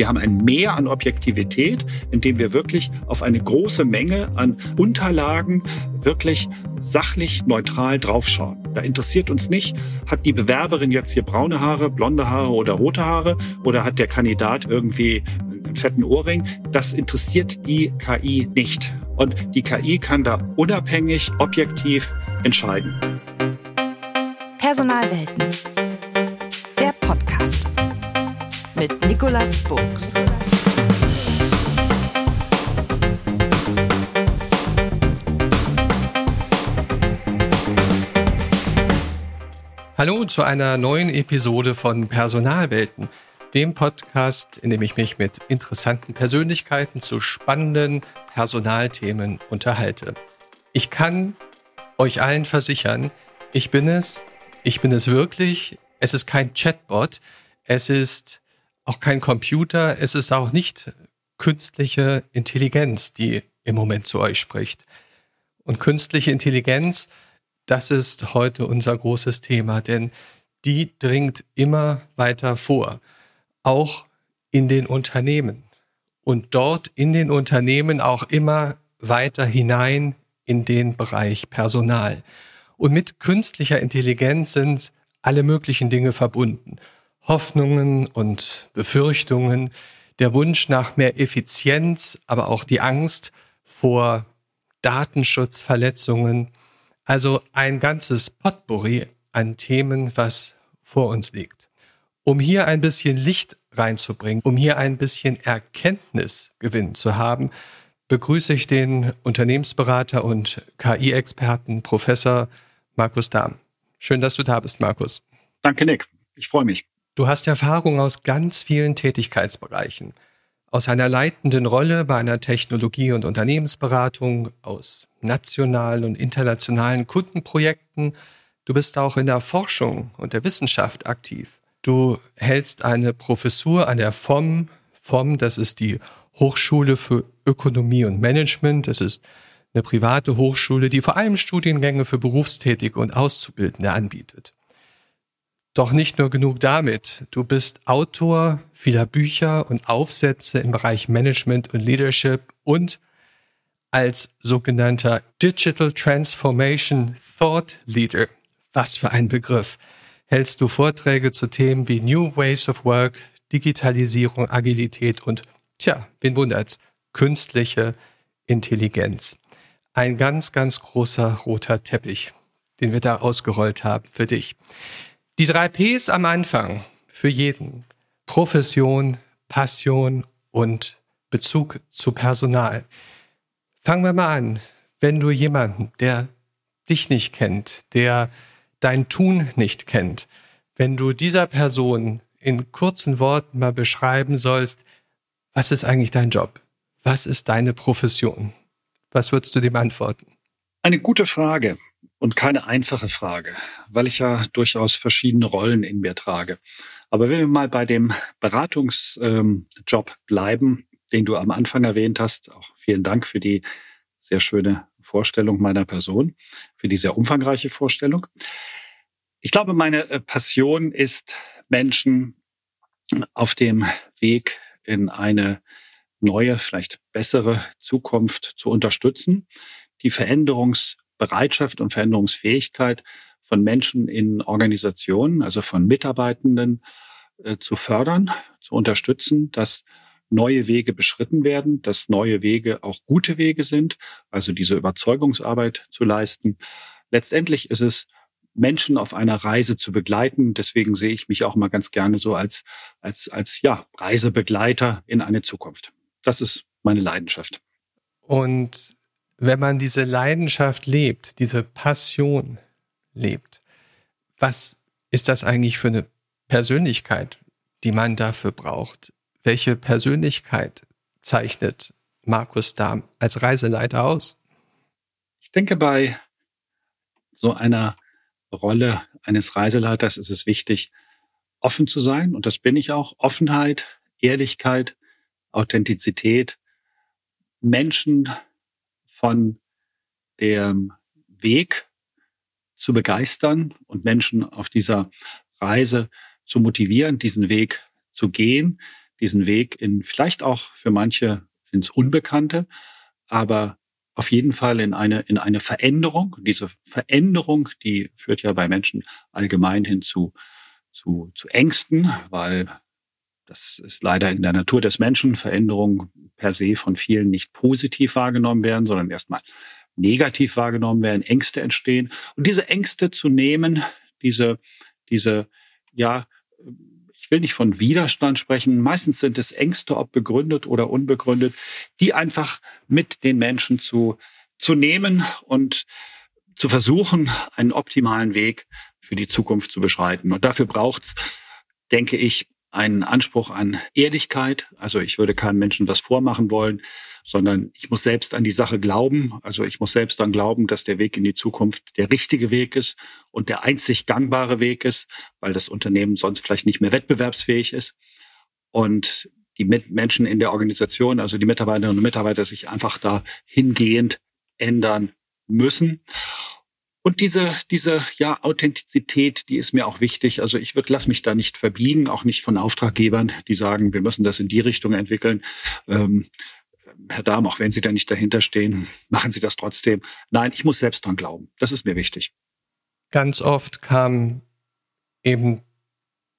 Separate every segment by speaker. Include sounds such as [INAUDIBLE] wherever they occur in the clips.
Speaker 1: Wir haben ein Mehr an Objektivität, indem wir wirklich auf eine große Menge an Unterlagen wirklich sachlich neutral draufschauen. Da interessiert uns nicht, hat die Bewerberin jetzt hier braune Haare, blonde Haare oder rote Haare oder hat der Kandidat irgendwie einen fetten Ohrring. Das interessiert die KI nicht. Und die KI kann da unabhängig, objektiv entscheiden.
Speaker 2: Personalwelten. Der Podcast mit Nicolas Burgs.
Speaker 3: Hallo zu einer neuen Episode von Personalwelten, dem Podcast, in dem ich mich mit interessanten Persönlichkeiten zu spannenden Personalthemen unterhalte. Ich kann euch allen versichern, ich bin es, ich bin es wirklich, es ist kein Chatbot, es ist auch kein Computer, es ist auch nicht künstliche Intelligenz, die im Moment zu euch spricht. Und künstliche Intelligenz das ist heute unser großes Thema, denn die dringt immer weiter vor, auch in den Unternehmen und dort in den Unternehmen auch immer weiter hinein in den Bereich Personal. Und mit künstlicher Intelligenz sind alle möglichen Dinge verbunden. Hoffnungen und Befürchtungen, der Wunsch nach mehr Effizienz, aber auch die Angst vor Datenschutzverletzungen, also ein ganzes Potpourri an Themen, was vor uns liegt. Um hier ein bisschen Licht reinzubringen, um hier ein bisschen Erkenntnisgewinn zu haben, begrüße ich den Unternehmensberater und KI-Experten Professor Markus Dahm. Schön, dass du da bist, Markus.
Speaker 1: Danke, Nick. Ich freue mich.
Speaker 3: Du hast Erfahrung aus ganz vielen Tätigkeitsbereichen. Aus einer leitenden Rolle bei einer Technologie- und Unternehmensberatung, aus nationalen und internationalen Kundenprojekten. Du bist auch in der Forschung und der Wissenschaft aktiv. Du hältst eine Professur an der FOM. FOM, das ist die Hochschule für Ökonomie und Management. Das ist eine private Hochschule, die vor allem Studiengänge für Berufstätige und Auszubildende anbietet. Doch nicht nur genug damit. Du bist Autor vieler Bücher und Aufsätze im Bereich Management und Leadership und als sogenannter Digital Transformation Thought Leader. Was für ein Begriff. Hältst du Vorträge zu Themen wie New Ways of Work, Digitalisierung, Agilität und, tja, wen wundert's, künstliche Intelligenz. Ein ganz, ganz großer roter Teppich, den wir da ausgerollt haben für dich. Die drei Ps am Anfang für jeden. Profession, Passion und Bezug zu Personal. Fangen wir mal an. Wenn du jemanden, der dich nicht kennt, der dein Tun nicht kennt, wenn du dieser Person in kurzen Worten mal beschreiben sollst, was ist eigentlich dein Job? Was ist deine Profession? Was würdest du dem antworten?
Speaker 1: Eine gute Frage und keine einfache Frage, weil ich ja durchaus verschiedene Rollen in mir trage. Aber wenn wir mal bei dem Beratungsjob ähm, bleiben, den du am Anfang erwähnt hast. Auch vielen Dank für die sehr schöne Vorstellung meiner Person, für die sehr umfangreiche Vorstellung. Ich glaube, meine äh, Passion ist, Menschen auf dem Weg in eine neue, vielleicht bessere Zukunft zu unterstützen, die Veränderungsbereitschaft und Veränderungsfähigkeit von Menschen in Organisationen, also von Mitarbeitenden, äh, zu fördern, zu unterstützen, dass neue Wege beschritten werden, dass neue Wege auch gute Wege sind, also diese Überzeugungsarbeit zu leisten. Letztendlich ist es Menschen auf einer Reise zu begleiten. Deswegen sehe ich mich auch mal ganz gerne so als, als, als, ja, Reisebegleiter in eine Zukunft. Das ist meine Leidenschaft.
Speaker 3: Und wenn man diese Leidenschaft lebt, diese Passion lebt, was ist das eigentlich für eine Persönlichkeit, die man dafür braucht? Welche Persönlichkeit zeichnet Markus Dahm als Reiseleiter aus?
Speaker 1: Ich denke, bei so einer Rolle eines Reiseleiters ist es wichtig, offen zu sein. Und das bin ich auch. Offenheit, Ehrlichkeit, Authentizität, Menschen von dem Weg zu begeistern und Menschen auf dieser Reise zu motivieren, diesen Weg zu gehen, diesen Weg in vielleicht auch für manche ins Unbekannte, aber auf jeden Fall in eine, in eine Veränderung. Diese Veränderung, die führt ja bei Menschen allgemein hin zu, zu, zu Ängsten, weil das ist leider in der Natur des Menschen, Veränderungen per se von vielen nicht positiv wahrgenommen werden, sondern erstmal negativ wahrgenommen werden, Ängste entstehen. Und diese Ängste zu nehmen, diese, diese, ja, ich will nicht von Widerstand sprechen, meistens sind es Ängste, ob begründet oder unbegründet, die einfach mit den Menschen zu, zu nehmen und zu versuchen, einen optimalen Weg für die Zukunft zu beschreiten. Und dafür braucht's, denke ich, einen Anspruch an Ehrlichkeit. Also ich würde keinem Menschen was vormachen wollen, sondern ich muss selbst an die Sache glauben. Also ich muss selbst dann glauben, dass der Weg in die Zukunft der richtige Weg ist und der einzig gangbare Weg ist, weil das Unternehmen sonst vielleicht nicht mehr wettbewerbsfähig ist. Und die Menschen in der Organisation, also die Mitarbeiterinnen und Mitarbeiter, sich einfach da hingehend ändern müssen. Und diese, diese, ja, Authentizität, die ist mir auch wichtig. Also ich würde, lass mich da nicht verbiegen, auch nicht von Auftraggebern, die sagen, wir müssen das in die Richtung entwickeln. Ähm, Herr Dahm, auch wenn Sie da nicht dahinter stehen, machen Sie das trotzdem. Nein, ich muss selbst dran glauben. Das ist mir wichtig.
Speaker 3: Ganz oft kam eben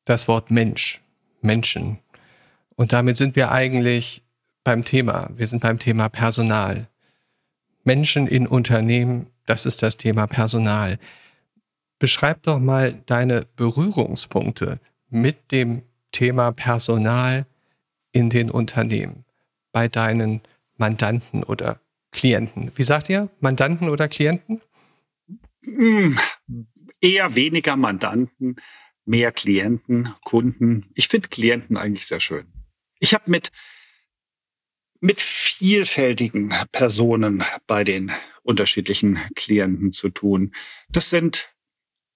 Speaker 3: das Wort Mensch, Menschen. Und damit sind wir eigentlich beim Thema. Wir sind beim Thema Personal. Menschen in Unternehmen das ist das Thema Personal. Beschreib doch mal deine Berührungspunkte mit dem Thema Personal in den Unternehmen, bei deinen Mandanten oder Klienten. Wie sagt ihr? Mandanten oder Klienten?
Speaker 1: Hm, eher weniger Mandanten, mehr Klienten, Kunden. Ich finde Klienten eigentlich sehr schön. Ich habe mit mit vielfältigen Personen bei den unterschiedlichen Klienten zu tun. Das sind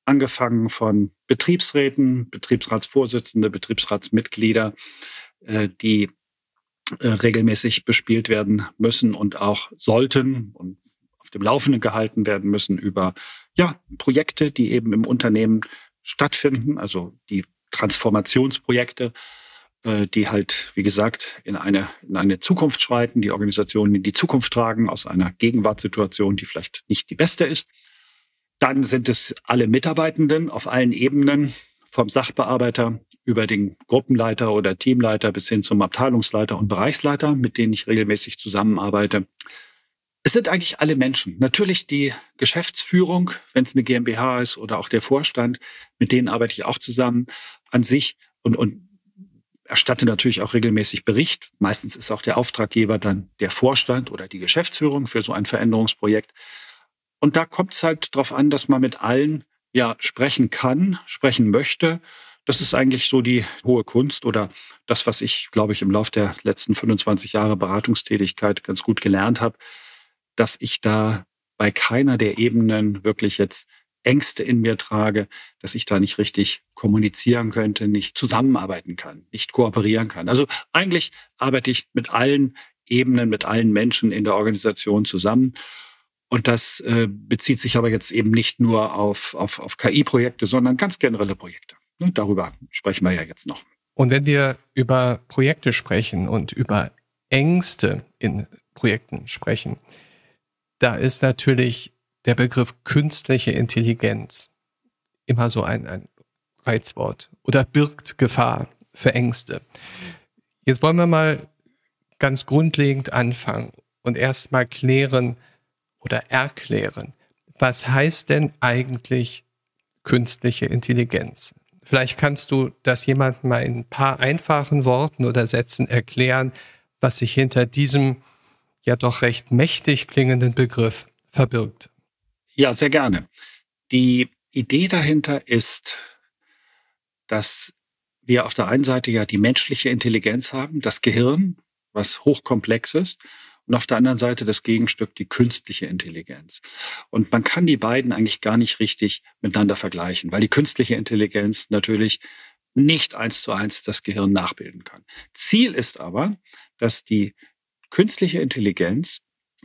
Speaker 1: angefangen von Betriebsräten, Betriebsratsvorsitzende, Betriebsratsmitglieder, äh, die äh, regelmäßig bespielt werden müssen und auch sollten und auf dem Laufenden gehalten werden müssen über ja, Projekte, die eben im Unternehmen stattfinden, also die Transformationsprojekte, die halt, wie gesagt, in eine, in eine Zukunft schreiten, die Organisationen in die Zukunft tragen aus einer Gegenwartssituation, die vielleicht nicht die beste ist. Dann sind es alle Mitarbeitenden auf allen Ebenen, vom Sachbearbeiter über den Gruppenleiter oder Teamleiter bis hin zum Abteilungsleiter und Bereichsleiter, mit denen ich regelmäßig zusammenarbeite. Es sind eigentlich alle Menschen. Natürlich die Geschäftsführung, wenn es eine GmbH ist oder auch der Vorstand, mit denen arbeite ich auch zusammen an sich und, und erstatte natürlich auch regelmäßig Bericht. Meistens ist auch der Auftraggeber dann der Vorstand oder die Geschäftsführung für so ein Veränderungsprojekt. Und da kommt es halt darauf an, dass man mit allen ja sprechen kann, sprechen möchte. Das ist eigentlich so die hohe Kunst oder das, was ich, glaube ich, im Laufe der letzten 25 Jahre Beratungstätigkeit ganz gut gelernt habe, dass ich da bei keiner der Ebenen wirklich jetzt Ängste in mir trage, dass ich da nicht richtig kommunizieren könnte, nicht zusammenarbeiten kann, nicht kooperieren kann. Also eigentlich arbeite ich mit allen Ebenen, mit allen Menschen in der Organisation zusammen. Und das äh, bezieht sich aber jetzt eben nicht nur auf, auf, auf KI-Projekte, sondern ganz generelle Projekte. Und ne, darüber sprechen wir ja jetzt noch.
Speaker 3: Und wenn wir über Projekte sprechen und über Ängste in Projekten sprechen, da ist natürlich der Begriff künstliche Intelligenz immer so ein, ein Reizwort oder birgt Gefahr für Ängste. Jetzt wollen wir mal ganz grundlegend anfangen und erstmal klären oder erklären, was heißt denn eigentlich künstliche Intelligenz? Vielleicht kannst du das jemandem mal in ein paar einfachen Worten oder Sätzen erklären, was sich hinter diesem ja doch recht mächtig klingenden Begriff verbirgt.
Speaker 1: Ja, sehr gerne. Die Idee dahinter ist, dass wir auf der einen Seite ja die menschliche Intelligenz haben, das Gehirn, was hochkomplex ist, und auf der anderen Seite das Gegenstück, die künstliche Intelligenz. Und man kann die beiden eigentlich gar nicht richtig miteinander vergleichen, weil die künstliche Intelligenz natürlich nicht eins zu eins das Gehirn nachbilden kann. Ziel ist aber, dass die künstliche Intelligenz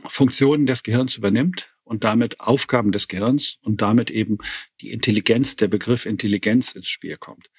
Speaker 1: Funktionen des Gehirns übernimmt und damit Aufgaben des Gehirns und damit eben die Intelligenz, der Begriff Intelligenz ins Spiel kommt.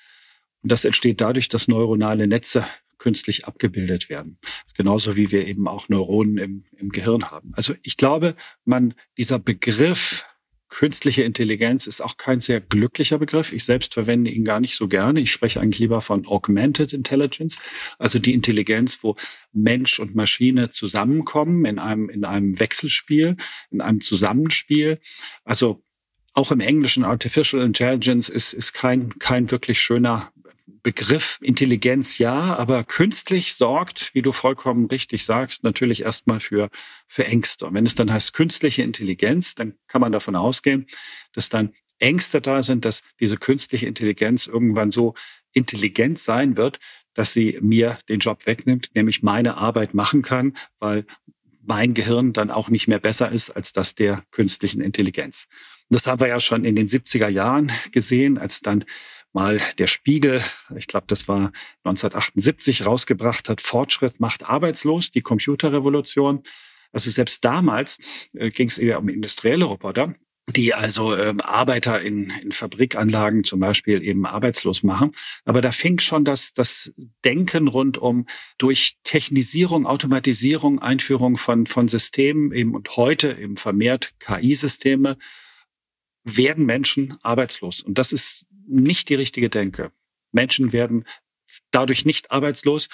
Speaker 1: Und das entsteht dadurch, dass neuronale Netze künstlich abgebildet werden. Genauso wie wir eben auch Neuronen im, im Gehirn haben. Also ich glaube, man, dieser Begriff künstliche Intelligenz ist auch kein sehr glücklicher Begriff. Ich selbst verwende ihn gar nicht so gerne. Ich spreche eigentlich lieber von Augmented Intelligence, also die Intelligenz, wo Mensch und Maschine zusammenkommen in einem, in einem Wechselspiel, in einem Zusammenspiel. Also auch im Englischen Artificial Intelligence ist, ist kein, kein wirklich schöner Begriff Intelligenz ja, aber künstlich sorgt, wie du vollkommen richtig sagst, natürlich erstmal für, für Ängste. Und wenn es dann heißt künstliche Intelligenz, dann kann man davon ausgehen, dass dann Ängste da sind, dass diese künstliche Intelligenz irgendwann so intelligent sein wird, dass sie mir den Job wegnimmt, nämlich meine Arbeit machen kann, weil mein Gehirn dann auch nicht mehr besser ist als das der künstlichen Intelligenz. Das haben wir ja schon in den 70er Jahren gesehen, als dann mal der Spiegel, ich glaube, das war 1978 rausgebracht hat, Fortschritt macht arbeitslos, die Computerrevolution. Also selbst damals äh, ging es eher um industrielle Roboter, die also ähm, Arbeiter in, in Fabrikanlagen zum Beispiel eben arbeitslos machen. Aber da fing schon das, das Denken rund um durch Technisierung, Automatisierung, Einführung von, von Systemen eben und heute eben vermehrt KI-Systeme werden Menschen arbeitslos. Und das ist nicht die richtige Denke. Menschen werden dadurch nicht arbeitslos.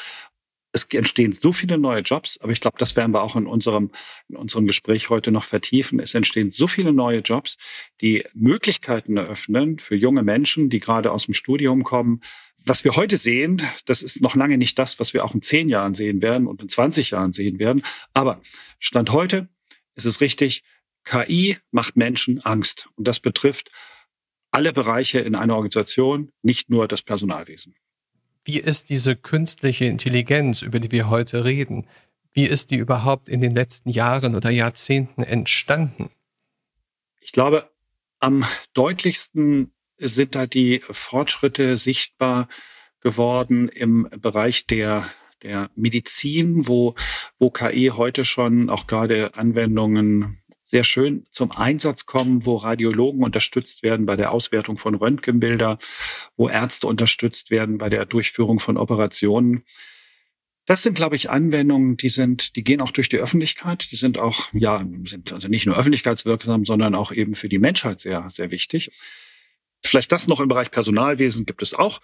Speaker 1: Es entstehen so viele neue Jobs, aber ich glaube, das werden wir auch in unserem, in unserem Gespräch heute noch vertiefen. Es entstehen so viele neue Jobs, die Möglichkeiten eröffnen für junge Menschen, die gerade aus dem Studium kommen. Was wir heute sehen, das ist noch lange nicht das, was wir auch in zehn Jahren sehen werden und in 20 Jahren sehen werden. Aber Stand heute ist es richtig, KI macht Menschen Angst. Und das betrifft alle Bereiche in einer Organisation, nicht nur das Personalwesen.
Speaker 3: Wie ist diese künstliche Intelligenz, über die wir heute reden, wie ist die überhaupt in den letzten Jahren oder Jahrzehnten entstanden?
Speaker 1: Ich glaube, am deutlichsten sind da die Fortschritte sichtbar geworden im Bereich der der Medizin, wo, wo KI heute schon auch gerade Anwendungen sehr schön zum Einsatz kommen, wo Radiologen unterstützt werden bei der Auswertung von Röntgenbilder, wo Ärzte unterstützt werden bei der Durchführung von Operationen. Das sind, glaube ich, Anwendungen, die sind, die gehen auch durch die Öffentlichkeit. Die sind auch, ja, sind also nicht nur öffentlichkeitswirksam, sondern auch eben für die Menschheit sehr, sehr wichtig. Vielleicht das noch im Bereich Personalwesen gibt es auch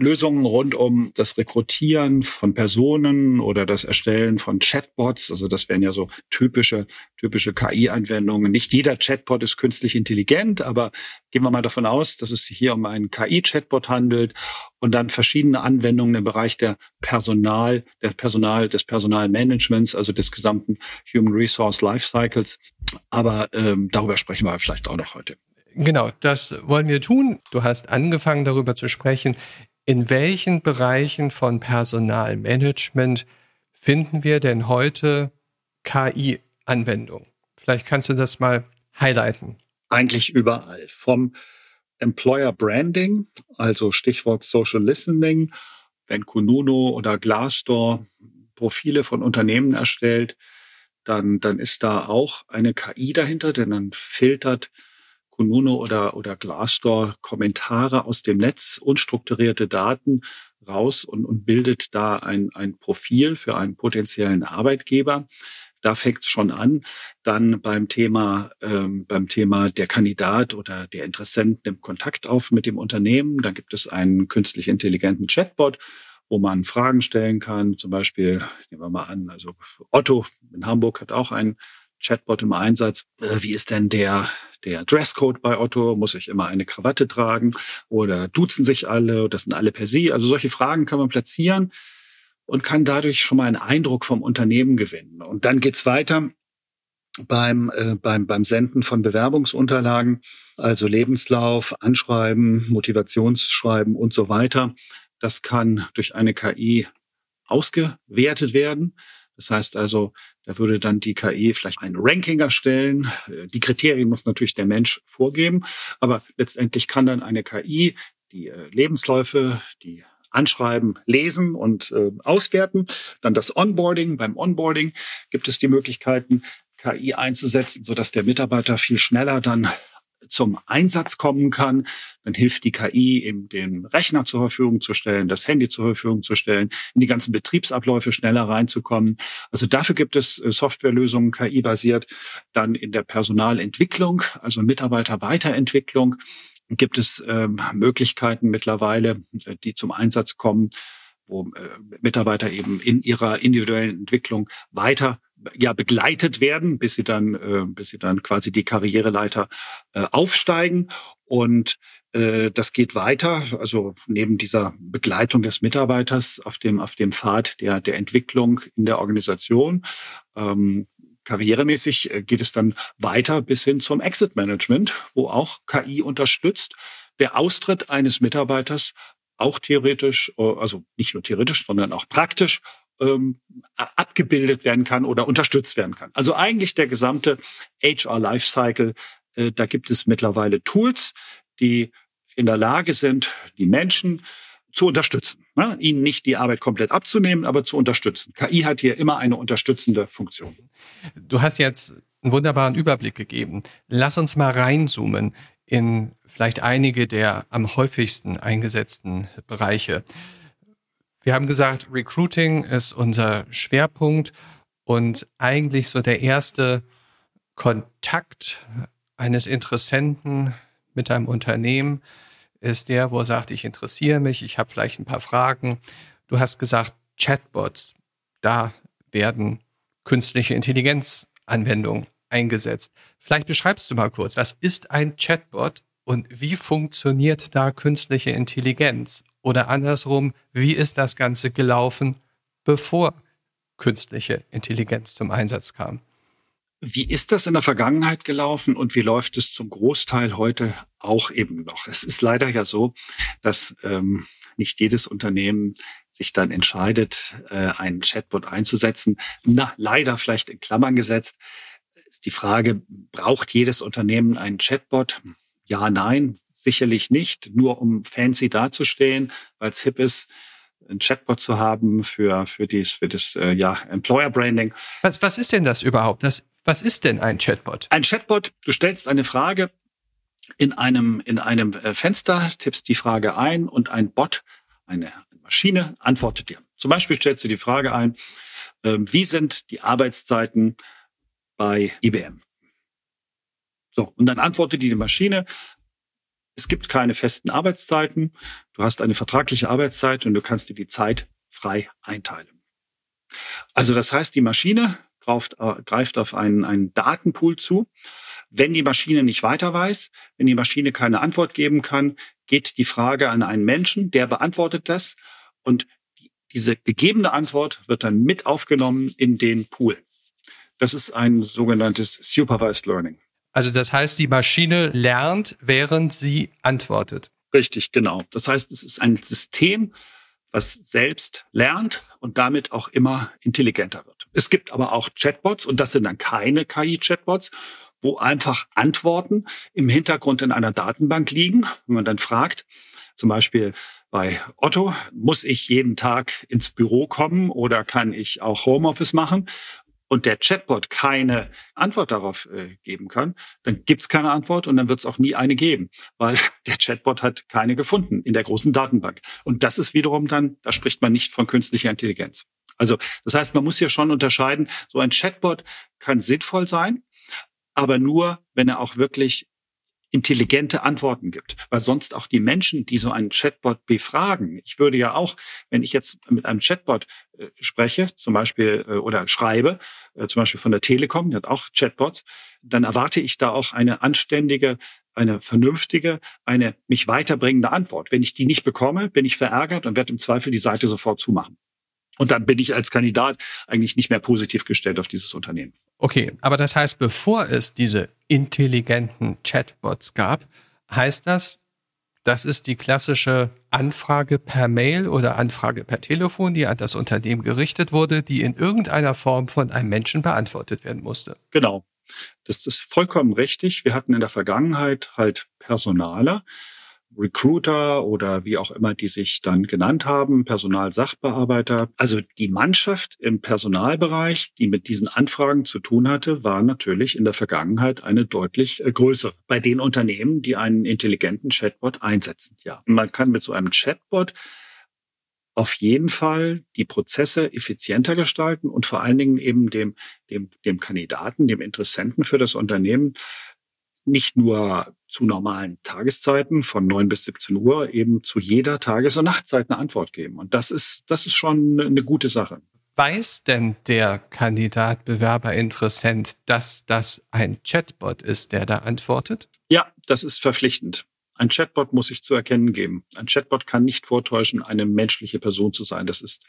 Speaker 1: Lösungen rund um das Rekrutieren von Personen oder das Erstellen von Chatbots. Also das wären ja so typische, typische KI-Anwendungen. Nicht jeder Chatbot ist künstlich intelligent, aber gehen wir mal davon aus, dass es sich hier um einen KI-Chatbot handelt und dann verschiedene Anwendungen im Bereich der Personal, der Personal, des Personalmanagements, also des gesamten Human Resource Lifecycles. Aber ähm, darüber sprechen wir vielleicht auch noch heute.
Speaker 3: Genau, das wollen wir tun. Du hast angefangen darüber zu sprechen, in welchen Bereichen von Personalmanagement finden wir denn heute KI-Anwendung? Vielleicht kannst du das mal highlighten.
Speaker 1: Eigentlich überall. Vom Employer Branding, also Stichwort Social Listening, wenn Kununu oder Glassdoor Profile von Unternehmen erstellt, dann, dann ist da auch eine KI dahinter, denn dann filtert Kununu oder, oder Glassdoor Kommentare aus dem Netz, unstrukturierte Daten raus und, und bildet da ein, ein Profil für einen potenziellen Arbeitgeber. Da fängt es schon an. Dann beim Thema, ähm, beim Thema der Kandidat oder der Interessent nimmt Kontakt auf mit dem Unternehmen. Dann gibt es einen künstlich intelligenten Chatbot, wo man Fragen stellen kann. Zum Beispiel, nehmen wir mal an, also Otto in Hamburg hat auch einen Chatbot im Einsatz. Äh, wie ist denn der der Dresscode bei Otto, muss ich immer eine Krawatte tragen oder duzen sich alle, das sind alle per Sie. Also solche Fragen kann man platzieren und kann dadurch schon mal einen Eindruck vom Unternehmen gewinnen. Und dann geht's weiter beim, äh, beim, beim Senden von Bewerbungsunterlagen, also Lebenslauf, Anschreiben, Motivationsschreiben und so weiter. Das kann durch eine KI ausgewertet werden. Das heißt also, da würde dann die KI vielleicht ein Ranking erstellen. Die Kriterien muss natürlich der Mensch vorgeben, aber letztendlich kann dann eine KI die äh, Lebensläufe, die Anschreiben lesen und äh, auswerten. Dann das Onboarding. Beim Onboarding gibt es die Möglichkeiten, KI einzusetzen, sodass der Mitarbeiter viel schneller dann zum Einsatz kommen kann. Dann hilft die KI, eben den Rechner zur Verfügung zu stellen, das Handy zur Verfügung zu stellen, in die ganzen Betriebsabläufe schneller reinzukommen. Also dafür gibt es äh, Softwarelösungen KI-basiert. Dann in der Personalentwicklung, also Mitarbeiterweiterentwicklung, gibt es ähm, Möglichkeiten mittlerweile, äh, die zum Einsatz kommen, wo äh, Mitarbeiter eben in ihrer individuellen Entwicklung weiter ja begleitet werden, bis sie dann, äh, bis sie dann quasi die Karriereleiter äh, aufsteigen. Und äh, das geht weiter. Also neben dieser Begleitung des Mitarbeiters auf dem auf dem Pfad der der Entwicklung in der Organisation. Ähm, karrieremäßig äh, geht es dann weiter bis hin zum Exit Management, wo auch KI unterstützt. Der Austritt eines Mitarbeiters auch theoretisch, äh, also nicht nur theoretisch, sondern auch praktisch ähm, abgebildet werden kann oder unterstützt werden kann. Also eigentlich der gesamte HR Lifecycle, äh, da gibt es mittlerweile Tools, die in der Lage sind, die Menschen zu unterstützen. Ne? Ihnen nicht die Arbeit komplett abzunehmen, aber zu unterstützen. KI hat hier immer eine unterstützende Funktion.
Speaker 3: Du hast jetzt einen wunderbaren Überblick gegeben. Lass uns mal reinzoomen in vielleicht einige der am häufigsten eingesetzten Bereiche. Wir haben gesagt, Recruiting ist unser Schwerpunkt und eigentlich so der erste Kontakt eines Interessenten mit einem Unternehmen ist der, wo er sagt, ich interessiere mich, ich habe vielleicht ein paar Fragen. Du hast gesagt, Chatbots, da werden künstliche Intelligenzanwendungen eingesetzt. Vielleicht beschreibst du mal kurz, was ist ein Chatbot und wie funktioniert da künstliche Intelligenz? Oder andersrum, wie ist das Ganze gelaufen, bevor künstliche Intelligenz zum Einsatz kam?
Speaker 1: Wie ist das in der Vergangenheit gelaufen und wie läuft es zum Großteil heute auch eben noch? Es ist leider ja so, dass ähm, nicht jedes Unternehmen sich dann entscheidet, äh, einen Chatbot einzusetzen. Na, leider vielleicht in Klammern gesetzt. Ist die Frage, braucht jedes Unternehmen einen Chatbot? Ja, nein, sicherlich nicht, nur um fancy dazustehen, weil es hip ist, ein Chatbot zu haben für, für, dies, für das äh, ja, Employer Branding.
Speaker 3: Was, was ist denn das überhaupt? Das, was ist denn ein Chatbot?
Speaker 1: Ein Chatbot, du stellst eine Frage in einem, in einem äh, Fenster, tippst die Frage ein und ein Bot, eine Maschine, antwortet dir. Zum Beispiel stellst du die Frage ein, äh, wie sind die Arbeitszeiten bei IBM? So, und dann antwortet die Maschine, es gibt keine festen Arbeitszeiten, du hast eine vertragliche Arbeitszeit und du kannst dir die Zeit frei einteilen. Also das heißt, die Maschine greift, äh, greift auf einen, einen Datenpool zu. Wenn die Maschine nicht weiter weiß, wenn die Maschine keine Antwort geben kann, geht die Frage an einen Menschen, der beantwortet das und diese gegebene Antwort wird dann mit aufgenommen in den Pool. Das ist ein sogenanntes Supervised Learning.
Speaker 3: Also das heißt, die Maschine lernt, während sie antwortet.
Speaker 1: Richtig, genau. Das heißt, es ist ein System, was selbst lernt und damit auch immer intelligenter wird. Es gibt aber auch Chatbots und das sind dann keine KI-Chatbots, wo einfach Antworten im Hintergrund in einer Datenbank liegen. Wenn man dann fragt, zum Beispiel bei Otto, muss ich jeden Tag ins Büro kommen oder kann ich auch Homeoffice machen? Und der Chatbot keine Antwort darauf äh, geben kann, dann gibt's keine Antwort und dann wird es auch nie eine geben, weil [LAUGHS] der Chatbot hat keine gefunden in der großen Datenbank. Und das ist wiederum dann, da spricht man nicht von künstlicher Intelligenz. Also das heißt, man muss hier schon unterscheiden, so ein Chatbot kann sinnvoll sein, aber nur, wenn er auch wirklich intelligente Antworten gibt, weil sonst auch die Menschen, die so einen Chatbot befragen, ich würde ja auch, wenn ich jetzt mit einem Chatbot äh, spreche, zum Beispiel äh, oder schreibe, äh, zum Beispiel von der Telekom, die hat auch Chatbots, dann erwarte ich da auch eine anständige, eine vernünftige, eine mich weiterbringende Antwort. Wenn ich die nicht bekomme, bin ich verärgert und werde im Zweifel die Seite sofort zumachen. Und dann bin ich als Kandidat eigentlich nicht mehr positiv gestellt auf dieses Unternehmen.
Speaker 3: Okay, aber das heißt, bevor es diese intelligenten Chatbots gab, heißt das, das ist die klassische Anfrage per Mail oder Anfrage per Telefon, die an das Unternehmen gerichtet wurde, die in irgendeiner Form von einem Menschen beantwortet werden musste.
Speaker 1: Genau. Das ist vollkommen richtig. Wir hatten in der Vergangenheit halt Personaler, Recruiter oder wie auch immer die sich dann genannt haben, Personalsachbearbeiter. Also die Mannschaft im Personalbereich, die mit diesen Anfragen zu tun hatte, war natürlich in der Vergangenheit eine deutlich äh, größere. Bei den Unternehmen, die einen intelligenten Chatbot einsetzen, ja. Man kann mit so einem Chatbot auf jeden Fall die Prozesse effizienter gestalten und vor allen Dingen eben dem, dem, dem Kandidaten, dem Interessenten für das Unternehmen nicht nur zu normalen Tageszeiten von 9 bis 17 Uhr eben zu jeder Tages- und Nachtzeit eine Antwort geben. Und das ist, das ist schon eine gute Sache.
Speaker 3: Weiß denn der Kandidat, Bewerber, Interessent, dass das ein Chatbot ist, der da antwortet?
Speaker 1: Ja, das ist verpflichtend. Ein Chatbot muss sich zu erkennen geben. Ein Chatbot kann nicht vortäuschen, eine menschliche Person zu sein. Das ist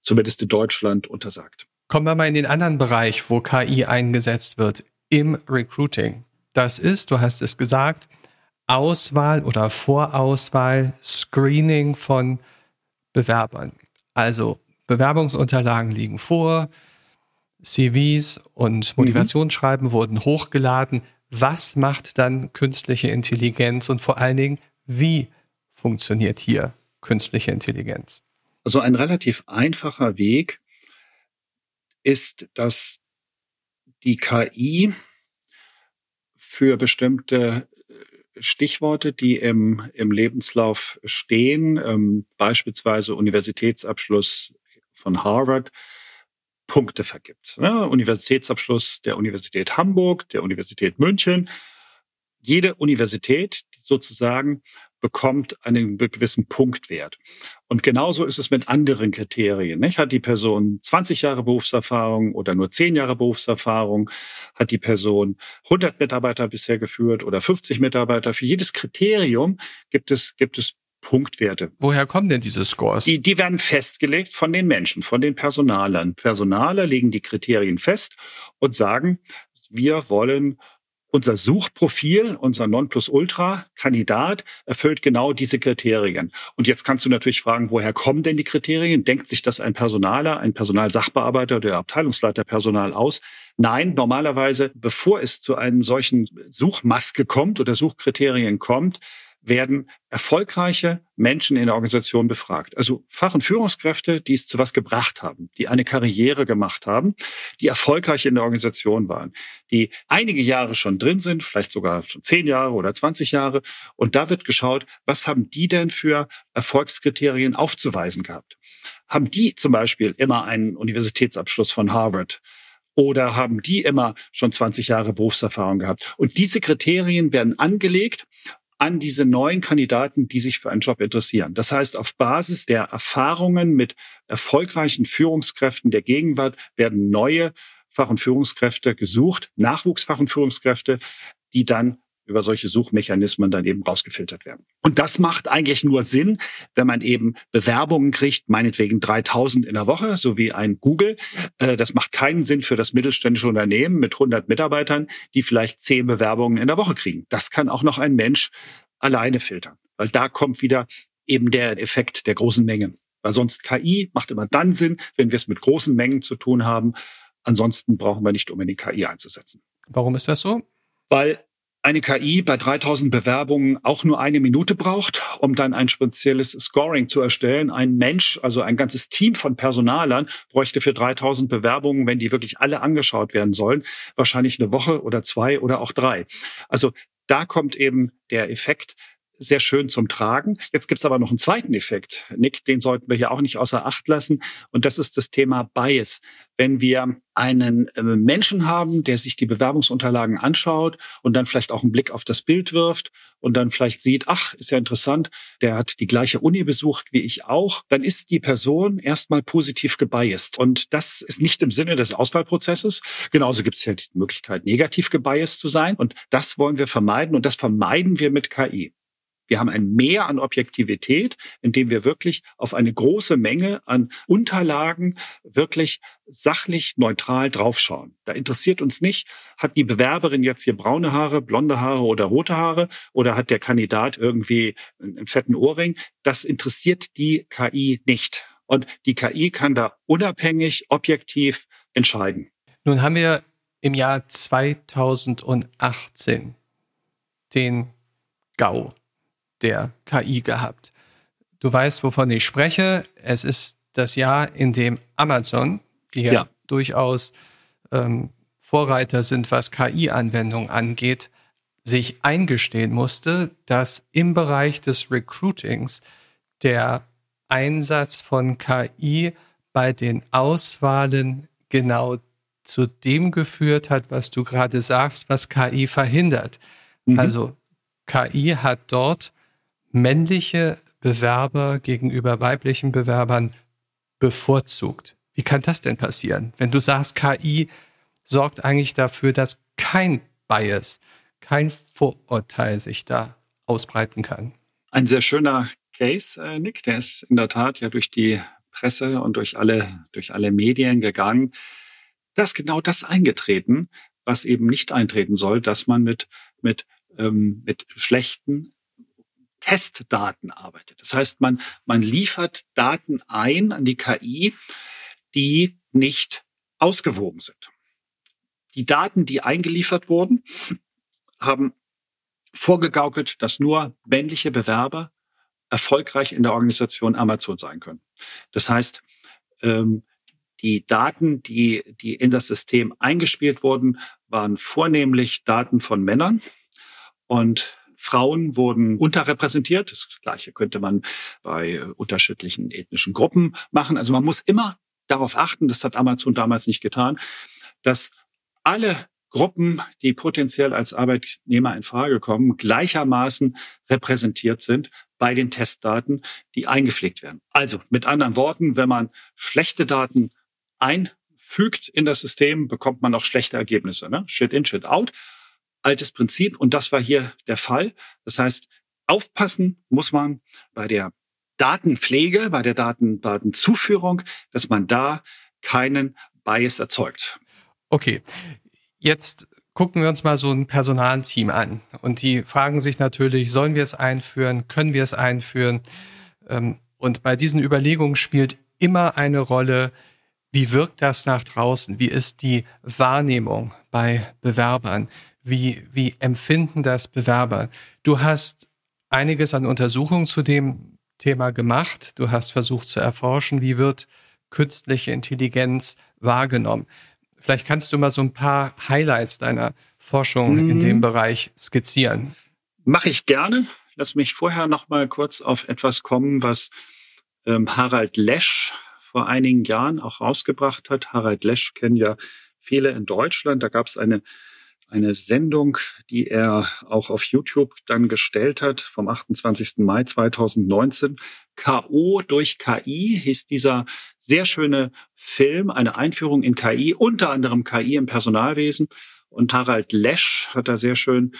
Speaker 1: zumindest in Deutschland untersagt.
Speaker 3: Kommen wir mal in den anderen Bereich, wo KI eingesetzt wird, im Recruiting. Das ist, du hast es gesagt, Auswahl oder Vorauswahl, Screening von Bewerbern. Also Bewerbungsunterlagen liegen vor, CVs und mhm. Motivationsschreiben mhm. wurden hochgeladen. Was macht dann künstliche Intelligenz und vor allen Dingen, wie funktioniert hier künstliche Intelligenz?
Speaker 1: Also ein relativ einfacher Weg ist, dass die KI für bestimmte äh, Stichworte, die im, im Lebenslauf stehen, ähm, beispielsweise Universitätsabschluss von Harvard, Punkte vergibt. Ne? Universitätsabschluss der Universität Hamburg, der Universität München. Jede Universität sozusagen bekommt einen gewissen Punktwert. Und genauso ist es mit anderen Kriterien. Nicht? Hat die Person 20 Jahre Berufserfahrung oder nur 10 Jahre Berufserfahrung? Hat die Person 100 Mitarbeiter bisher geführt oder 50 Mitarbeiter? Für jedes Kriterium gibt es, gibt es Punktwerte.
Speaker 3: Woher kommen denn diese Scores?
Speaker 1: Die, die werden festgelegt von den Menschen, von den Personalern. Personaler legen die Kriterien fest und sagen, wir wollen unser Suchprofil, unser Nonplusultra-Kandidat erfüllt genau diese Kriterien. Und jetzt kannst du natürlich fragen, woher kommen denn die Kriterien? Denkt sich das ein Personaler, ein Personalsachbearbeiter oder Abteilungsleiter Personal aus? Nein, normalerweise, bevor es zu einem solchen Suchmaske kommt oder Suchkriterien kommt, werden erfolgreiche Menschen in der Organisation befragt. Also Fach- und Führungskräfte, die es zu was gebracht haben, die eine Karriere gemacht haben, die erfolgreich in der Organisation waren, die einige Jahre schon drin sind, vielleicht sogar schon zehn Jahre oder 20 Jahre. Und da wird geschaut, was haben die denn für Erfolgskriterien aufzuweisen gehabt? Haben die zum Beispiel immer einen Universitätsabschluss von Harvard? Oder haben die immer schon 20 Jahre Berufserfahrung gehabt? Und diese Kriterien werden angelegt an diese neuen Kandidaten, die sich für einen Job interessieren. Das heißt, auf Basis der Erfahrungen mit erfolgreichen Führungskräften der Gegenwart werden neue Fach- und Führungskräfte gesucht, Nachwuchsfach- und Führungskräfte, die dann über solche Suchmechanismen dann eben rausgefiltert werden. Und das macht eigentlich nur Sinn, wenn man eben Bewerbungen kriegt, meinetwegen 3000 in der Woche, so wie ein Google. Äh, das macht keinen Sinn für das mittelständische Unternehmen mit 100 Mitarbeitern, die vielleicht 10 Bewerbungen in der Woche kriegen. Das kann auch noch ein Mensch alleine filtern, weil da kommt wieder eben der Effekt der großen Menge. Weil sonst KI macht immer dann Sinn, wenn wir es mit großen Mengen zu tun haben. Ansonsten brauchen wir nicht unbedingt KI einzusetzen.
Speaker 3: Warum ist das so?
Speaker 1: Weil eine KI bei 3000 Bewerbungen auch nur eine Minute braucht, um dann ein spezielles Scoring zu erstellen. Ein Mensch, also ein ganzes Team von Personalern, bräuchte für 3000 Bewerbungen, wenn die wirklich alle angeschaut werden sollen, wahrscheinlich eine Woche oder zwei oder auch drei. Also da kommt eben der Effekt, sehr schön zum Tragen. Jetzt gibt's aber noch einen zweiten Effekt. Nick, den sollten wir hier auch nicht außer Acht lassen. Und das ist das Thema Bias. Wenn wir einen äh, Menschen haben, der sich die Bewerbungsunterlagen anschaut und dann vielleicht auch einen Blick auf das Bild wirft und dann vielleicht sieht, ach, ist ja interessant, der hat die gleiche Uni besucht wie ich auch, dann ist die Person erstmal positiv gebiased. Und das ist nicht im Sinne des Auswahlprozesses. Genauso gibt es ja die Möglichkeit, negativ gebiased zu sein. Und das wollen wir vermeiden und das vermeiden wir mit KI. Wir haben ein Mehr an Objektivität, indem wir wirklich auf eine große Menge an Unterlagen wirklich sachlich neutral draufschauen. Da interessiert uns nicht, hat die Bewerberin jetzt hier braune Haare, blonde Haare oder rote Haare oder hat der Kandidat irgendwie einen fetten Ohrring. Das interessiert die KI nicht. Und die KI kann da unabhängig, objektiv entscheiden.
Speaker 3: Nun haben wir im Jahr 2018 den GAU, der KI gehabt. Du weißt, wovon ich spreche. Es ist das Jahr, in dem Amazon, die ja, ja. durchaus ähm, Vorreiter sind, was KI-Anwendungen angeht, sich eingestehen musste, dass im Bereich des Recruitings der Einsatz von KI bei den Auswahlen genau zu dem geführt hat, was du gerade sagst, was KI verhindert. Mhm. Also KI hat dort männliche Bewerber gegenüber weiblichen Bewerbern bevorzugt. Wie kann das denn passieren? Wenn du sagst, KI sorgt eigentlich dafür, dass kein Bias, kein Vorurteil sich da ausbreiten kann.
Speaker 1: Ein sehr schöner Case, äh, Nick, der ist in der Tat ja durch die Presse und durch alle, durch alle Medien gegangen. Da ist genau das eingetreten, was eben nicht eintreten soll, dass man mit, mit, ähm, mit schlechten Testdaten arbeitet. Das heißt, man, man liefert Daten ein an die KI, die nicht ausgewogen sind. Die Daten, die eingeliefert wurden, haben vorgegaukelt, dass nur männliche Bewerber erfolgreich in der Organisation Amazon sein können. Das heißt, ähm, die Daten, die, die in das System eingespielt wurden, waren vornehmlich Daten von Männern und Frauen wurden unterrepräsentiert. Das Gleiche könnte man bei unterschiedlichen ethnischen Gruppen machen. Also man muss immer darauf achten, das hat Amazon damals nicht getan, dass alle Gruppen, die potenziell als Arbeitnehmer in Frage kommen, gleichermaßen repräsentiert sind bei den Testdaten, die eingepflegt werden. Also mit anderen Worten, wenn man schlechte Daten einfügt in das System, bekommt man auch schlechte Ergebnisse. Ne? Shit in, shit out. Altes Prinzip. Und das war hier der Fall. Das heißt, aufpassen muss man bei der Datenpflege, bei der Daten, Datenzuführung, dass man da keinen Bias erzeugt.
Speaker 3: Okay, jetzt gucken wir uns mal so ein Personalteam an. Und die fragen sich natürlich, sollen wir es einführen? Können wir es einführen? Ähm, und bei diesen Überlegungen spielt immer eine Rolle, wie wirkt das nach draußen? Wie ist die Wahrnehmung bei Bewerbern? Wie, wie empfinden das Bewerber? Du hast einiges an Untersuchungen zu dem Thema gemacht. Du hast versucht zu erforschen, wie wird künstliche Intelligenz wahrgenommen. Vielleicht kannst du mal so ein paar Highlights deiner Forschung mhm. in dem Bereich skizzieren.
Speaker 1: Mache ich gerne. Lass mich vorher noch mal kurz auf etwas kommen, was ähm, Harald Lesch vor einigen Jahren auch rausgebracht hat. Harald Lesch kennen ja viele in Deutschland. Da gab es eine eine Sendung, die er auch auf YouTube dann gestellt hat vom 28. Mai 2019. KO durch KI hieß dieser sehr schöne Film, eine Einführung in KI, unter anderem KI im Personalwesen. Und Harald Lesch hat da sehr schön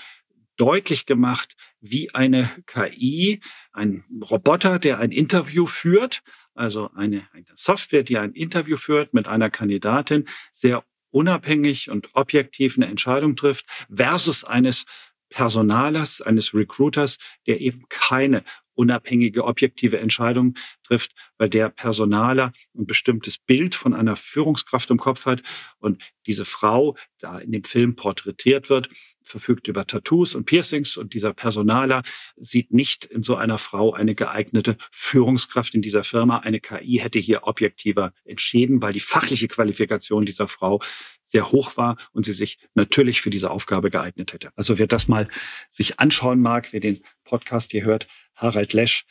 Speaker 1: deutlich gemacht, wie eine KI, ein Roboter, der ein Interview führt, also eine, eine Software, die ein Interview führt mit einer Kandidatin, sehr unabhängig und objektiv eine Entscheidung trifft, versus eines Personalers, eines Recruiters, der eben keine unabhängige, objektive Entscheidung trifft, weil der Personaler ein bestimmtes Bild von einer Führungskraft im Kopf hat. Und diese Frau da in dem Film porträtiert wird, verfügt über Tattoos und Piercings und dieser Personaler sieht nicht in so einer Frau eine geeignete Führungskraft in dieser Firma. Eine KI hätte hier objektiver entschieden, weil die fachliche Qualifikation dieser Frau sehr hoch war und sie sich natürlich für diese Aufgabe geeignet hätte. Also wer das mal sich anschauen mag, wer den Podcast hier hört, Harald Lesch,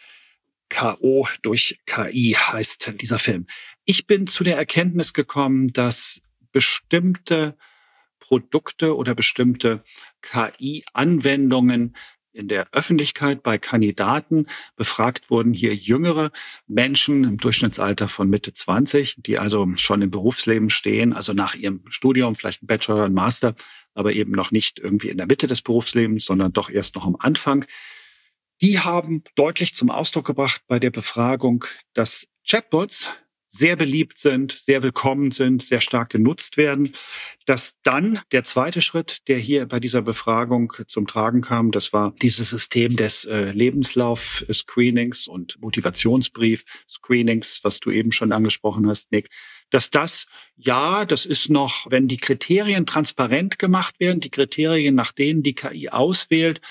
Speaker 1: KO durch KI heißt dieser Film. Ich bin zu der Erkenntnis gekommen, dass bestimmte Produkte oder bestimmte KI-Anwendungen in der Öffentlichkeit bei Kandidaten befragt wurden hier jüngere Menschen im Durchschnittsalter von Mitte 20, die also schon im Berufsleben stehen, also nach ihrem Studium, vielleicht ein Bachelor, ein Master, aber eben noch nicht irgendwie in der Mitte des Berufslebens, sondern doch erst noch am Anfang. Die haben deutlich zum Ausdruck gebracht bei der Befragung, dass Chatbots sehr beliebt sind, sehr willkommen sind, sehr stark genutzt werden. Dass dann der zweite Schritt, der hier bei dieser Befragung zum Tragen kam, das war dieses System des äh, Lebenslauf-Screenings und Motivationsbrief-Screenings, was du eben schon angesprochen hast, Nick. Dass das, ja, das ist noch, wenn die Kriterien transparent gemacht werden, die Kriterien, nach denen die KI auswählt,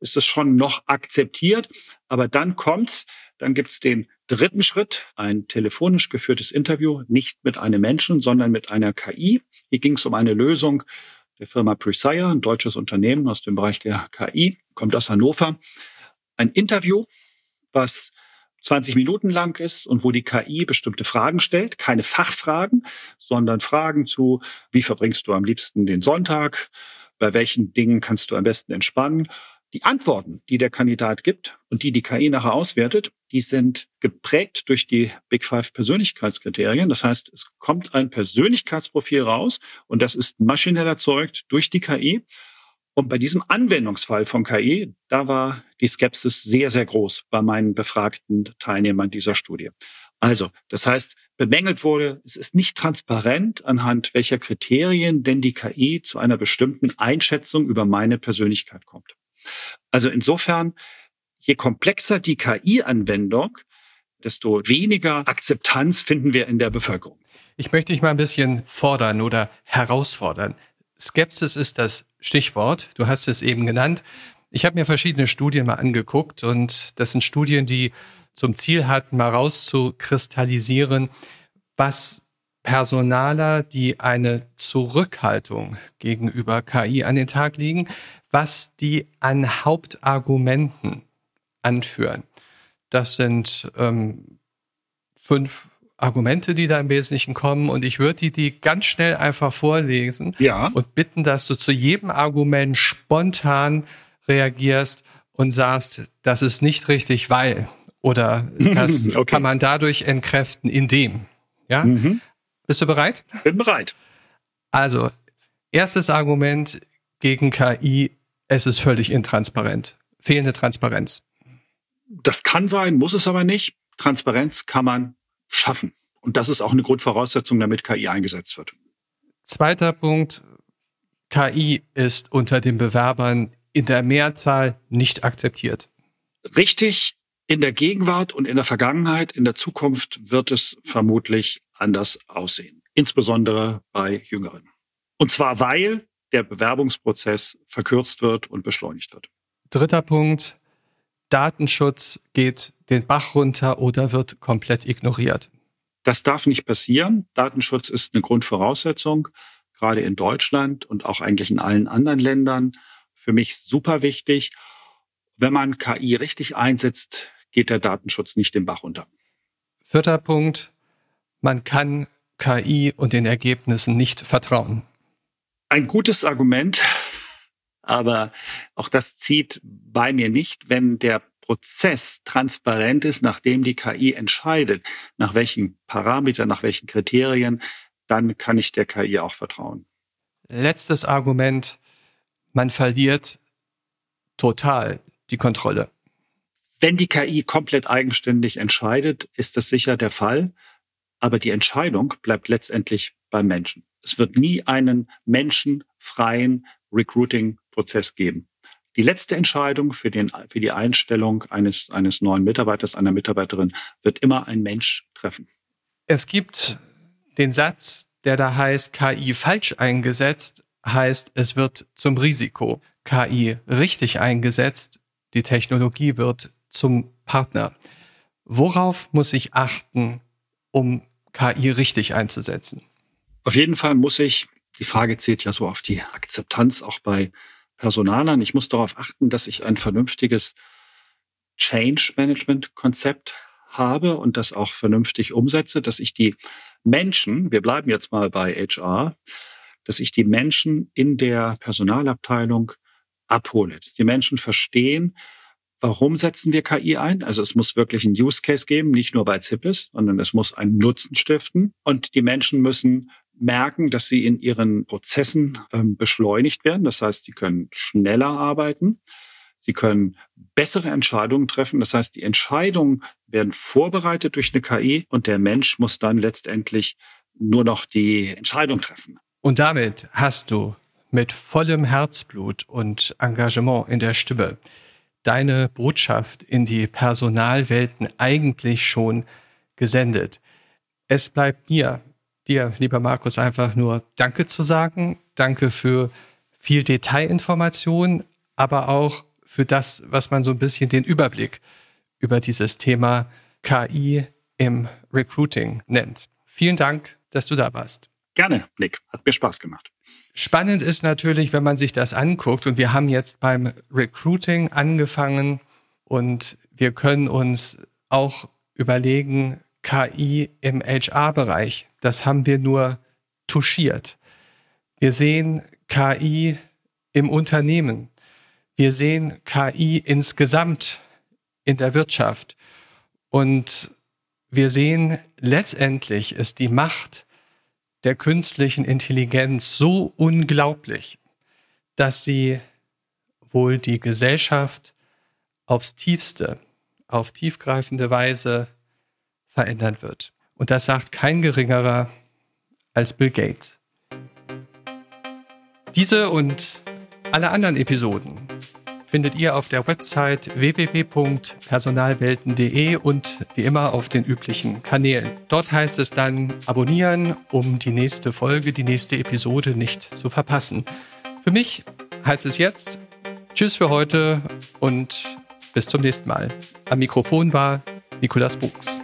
Speaker 1: ist es schon noch akzeptiert. Aber dann kommt's, dann gibt's den dritten Schritt, ein telefonisch geführtes Interview, nicht mit einem Menschen, sondern mit einer KI. Hier ging es um eine Lösung der Firma Presire, ein deutsches Unternehmen aus dem Bereich der KI, kommt aus Hannover. Ein Interview, was 20 Minuten lang ist und wo die KI bestimmte Fragen stellt, keine Fachfragen, sondern Fragen zu, wie verbringst du am liebsten den Sonntag, bei welchen Dingen kannst du am besten entspannen. Die Antworten, die der Kandidat gibt und die die KI nachher auswertet, die sind geprägt durch die Big Five Persönlichkeitskriterien. Das heißt, es kommt ein Persönlichkeitsprofil raus und das ist maschinell erzeugt durch die KI. Und bei diesem Anwendungsfall von KI, da war die Skepsis sehr, sehr groß bei meinen befragten Teilnehmern dieser Studie. Also, das heißt, bemängelt wurde, es ist nicht transparent, anhand welcher Kriterien denn die KI zu einer bestimmten Einschätzung über meine Persönlichkeit kommt. Also insofern, je komplexer die KI-Anwendung, desto weniger Akzeptanz finden wir in der Bevölkerung.
Speaker 3: Ich möchte dich mal ein bisschen fordern oder herausfordern. Skepsis ist das Stichwort. Du hast es eben genannt. Ich habe mir verschiedene Studien mal angeguckt und das sind Studien, die zum Ziel hatten, mal rauszukristallisieren, was Personaler, die eine Zurückhaltung gegenüber KI an den Tag legen, was die an Hauptargumenten anführen. Das sind ähm, fünf Argumente, die da im Wesentlichen kommen und ich würde die, die ganz schnell einfach vorlesen
Speaker 1: ja.
Speaker 3: und bitten, dass du zu jedem Argument spontan reagierst und sagst, das ist nicht richtig, weil oder [LAUGHS] das okay. kann man dadurch entkräften, indem. Ja? Mhm. Bist du bereit?
Speaker 1: Bin bereit.
Speaker 3: Also, erstes Argument gegen KI, es ist völlig intransparent. Fehlende Transparenz.
Speaker 1: Das kann sein, muss es aber nicht. Transparenz kann man schaffen. Und das ist auch eine Grundvoraussetzung, damit KI eingesetzt wird.
Speaker 3: Zweiter Punkt. KI ist unter den Bewerbern in der Mehrzahl nicht akzeptiert.
Speaker 1: Richtig, in der Gegenwart und in der Vergangenheit, in der Zukunft wird es vermutlich anders aussehen, insbesondere bei Jüngeren. Und zwar, weil der Bewerbungsprozess verkürzt wird und beschleunigt wird.
Speaker 3: Dritter Punkt, Datenschutz geht den Bach runter oder wird komplett ignoriert.
Speaker 1: Das darf nicht passieren. Datenschutz ist eine Grundvoraussetzung, gerade in Deutschland und auch eigentlich in allen anderen Ländern. Für mich super wichtig. Wenn man KI richtig einsetzt, geht der Datenschutz nicht den Bach runter.
Speaker 3: Vierter Punkt. Man kann KI und den Ergebnissen nicht vertrauen.
Speaker 1: Ein gutes Argument, aber auch das zieht bei mir nicht, wenn der Prozess transparent ist, nachdem die KI entscheidet, nach welchen Parametern, nach welchen Kriterien, dann kann ich der KI auch vertrauen.
Speaker 3: Letztes Argument, man verliert total die Kontrolle.
Speaker 1: Wenn die KI komplett eigenständig entscheidet, ist das sicher der Fall. Aber die Entscheidung bleibt letztendlich beim Menschen. Es wird nie einen menschenfreien Recruiting-Prozess geben. Die letzte Entscheidung für, den, für die Einstellung eines, eines neuen Mitarbeiters, einer Mitarbeiterin wird immer ein Mensch treffen.
Speaker 3: Es gibt den Satz, der da heißt, KI falsch eingesetzt, heißt, es wird zum Risiko. KI richtig eingesetzt, die Technologie wird zum Partner. Worauf muss ich achten, um KI richtig einzusetzen?
Speaker 1: Auf jeden Fall muss ich, die Frage zählt ja so auf die Akzeptanz auch bei Personalern. Ich muss darauf achten, dass ich ein vernünftiges Change Management Konzept habe und das auch vernünftig umsetze, dass ich die Menschen, wir bleiben jetzt mal bei HR, dass ich die Menschen in der Personalabteilung abhole, dass die Menschen verstehen, Warum setzen wir KI ein? Also es muss wirklich einen Use Case geben, nicht nur bei Zippes, sondern es muss einen Nutzen stiften. Und die Menschen müssen merken, dass sie in ihren Prozessen ähm, beschleunigt werden. Das heißt, sie können schneller arbeiten. Sie können bessere Entscheidungen treffen. Das heißt, die Entscheidungen werden vorbereitet durch eine KI und der Mensch muss dann letztendlich nur noch die Entscheidung treffen.
Speaker 3: Und damit hast du mit vollem Herzblut und Engagement in der Stimme deine Botschaft in die Personalwelten eigentlich schon gesendet. Es bleibt mir, dir, lieber Markus, einfach nur Danke zu sagen. Danke für viel Detailinformation, aber auch für das, was man so ein bisschen den Überblick über dieses Thema KI im Recruiting nennt. Vielen Dank, dass du da warst.
Speaker 1: Gerne, Nick. Hat mir Spaß gemacht.
Speaker 3: Spannend ist natürlich, wenn man sich das anguckt und wir haben jetzt beim Recruiting angefangen und wir können uns auch überlegen, KI im HR-Bereich. Das haben wir nur touchiert. Wir sehen KI im Unternehmen. Wir sehen KI insgesamt in der Wirtschaft. Und wir sehen, letztendlich ist die Macht der künstlichen Intelligenz so unglaublich, dass sie wohl die Gesellschaft aufs tiefste, auf tiefgreifende Weise verändern wird. Und das sagt kein geringerer als Bill Gates. Diese und alle anderen Episoden findet ihr auf der Website www.personalwelten.de und wie immer auf den üblichen Kanälen. Dort heißt es dann abonnieren, um die nächste Folge, die nächste Episode nicht zu verpassen. Für mich heißt es jetzt Tschüss für heute und bis zum nächsten Mal. Am Mikrofon war Nikolas Buchs.